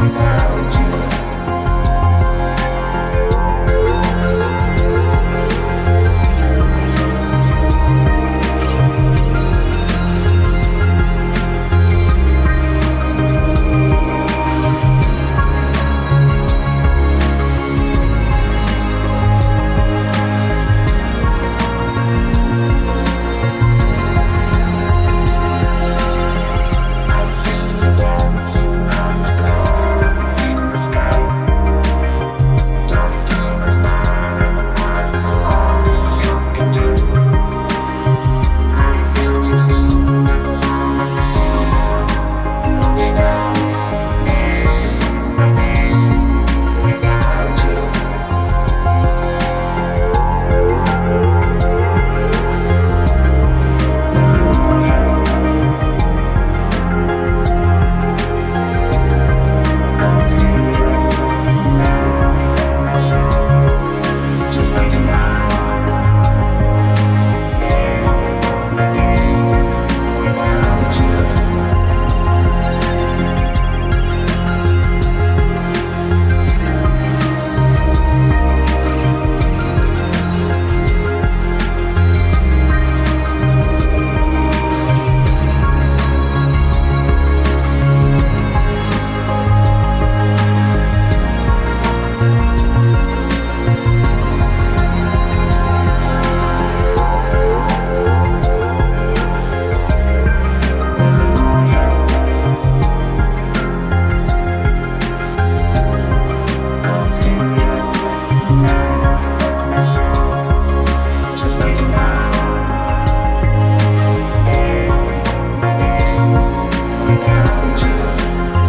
without you. 你知道。